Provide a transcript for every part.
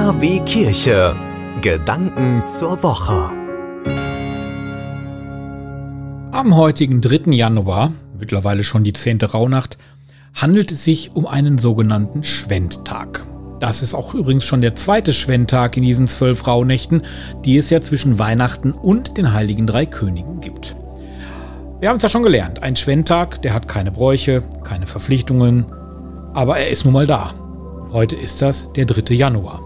KW Kirche. Gedanken zur Woche. Am heutigen 3. Januar, mittlerweile schon die 10. Rauhnacht, handelt es sich um einen sogenannten Schwendtag. Das ist auch übrigens schon der zweite Schwendtag in diesen zwölf Rauhnächten, die es ja zwischen Weihnachten und den Heiligen Drei Königen gibt. Wir haben es ja schon gelernt, ein Schwendtag, der hat keine Bräuche, keine Verpflichtungen, aber er ist nun mal da. Heute ist das der 3. Januar.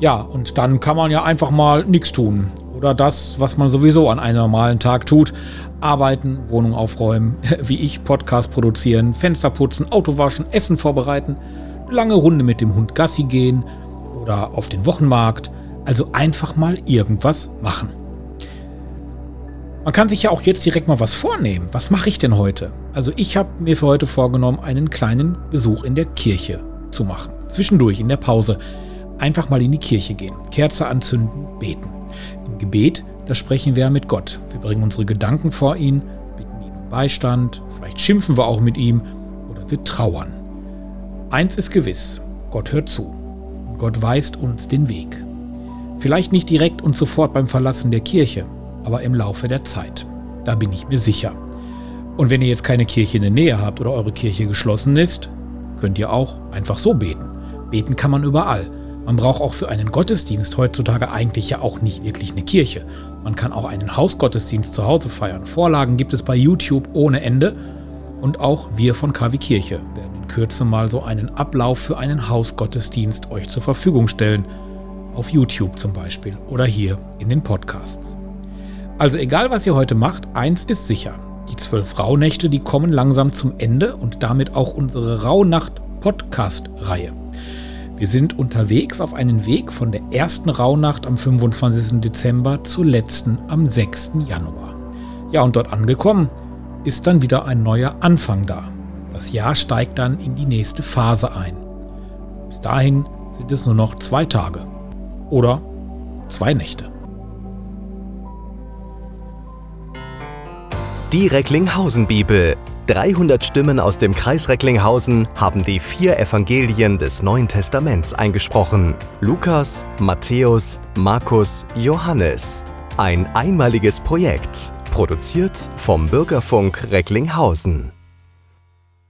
Ja, und dann kann man ja einfach mal nichts tun. Oder das, was man sowieso an einem normalen Tag tut. Arbeiten, Wohnung aufräumen, wie ich, Podcast produzieren, Fenster putzen, Auto waschen, Essen vorbereiten, lange Runde mit dem Hund Gassi gehen oder auf den Wochenmarkt. Also einfach mal irgendwas machen. Man kann sich ja auch jetzt direkt mal was vornehmen. Was mache ich denn heute? Also ich habe mir für heute vorgenommen, einen kleinen Besuch in der Kirche zu machen. Zwischendurch in der Pause einfach mal in die Kirche gehen, Kerze anzünden, beten. Im Gebet, da sprechen wir mit Gott. Wir bringen unsere Gedanken vor ihn, bitten ihn um Beistand, vielleicht schimpfen wir auch mit ihm oder wir trauern. Eins ist gewiss, Gott hört zu und Gott weist uns den Weg. Vielleicht nicht direkt und sofort beim Verlassen der Kirche, aber im Laufe der Zeit. Da bin ich mir sicher. Und wenn ihr jetzt keine Kirche in der Nähe habt oder eure Kirche geschlossen ist, könnt ihr auch einfach so beten. Beten kann man überall. Man braucht auch für einen Gottesdienst heutzutage eigentlich ja auch nicht wirklich eine Kirche. Man kann auch einen Hausgottesdienst zu Hause feiern. Vorlagen gibt es bei YouTube ohne Ende. Und auch wir von KW Kirche werden in Kürze mal so einen Ablauf für einen Hausgottesdienst euch zur Verfügung stellen. Auf YouTube zum Beispiel oder hier in den Podcasts. Also egal was ihr heute macht, eins ist sicher. Die zwölf Rauhnächte, die kommen langsam zum Ende und damit auch unsere Rauhnacht-Podcast-Reihe. Wir sind unterwegs auf einen Weg von der ersten Rauhnacht am 25. Dezember zur letzten am 6. Januar. Ja, und dort angekommen ist dann wieder ein neuer Anfang da. Das Jahr steigt dann in die nächste Phase ein. Bis dahin sind es nur noch zwei Tage oder zwei Nächte. Die Recklinghausen Bibel. 300 Stimmen aus dem Kreis Recklinghausen haben die vier Evangelien des Neuen Testaments eingesprochen. Lukas, Matthäus, Markus, Johannes. Ein einmaliges Projekt, produziert vom Bürgerfunk Recklinghausen.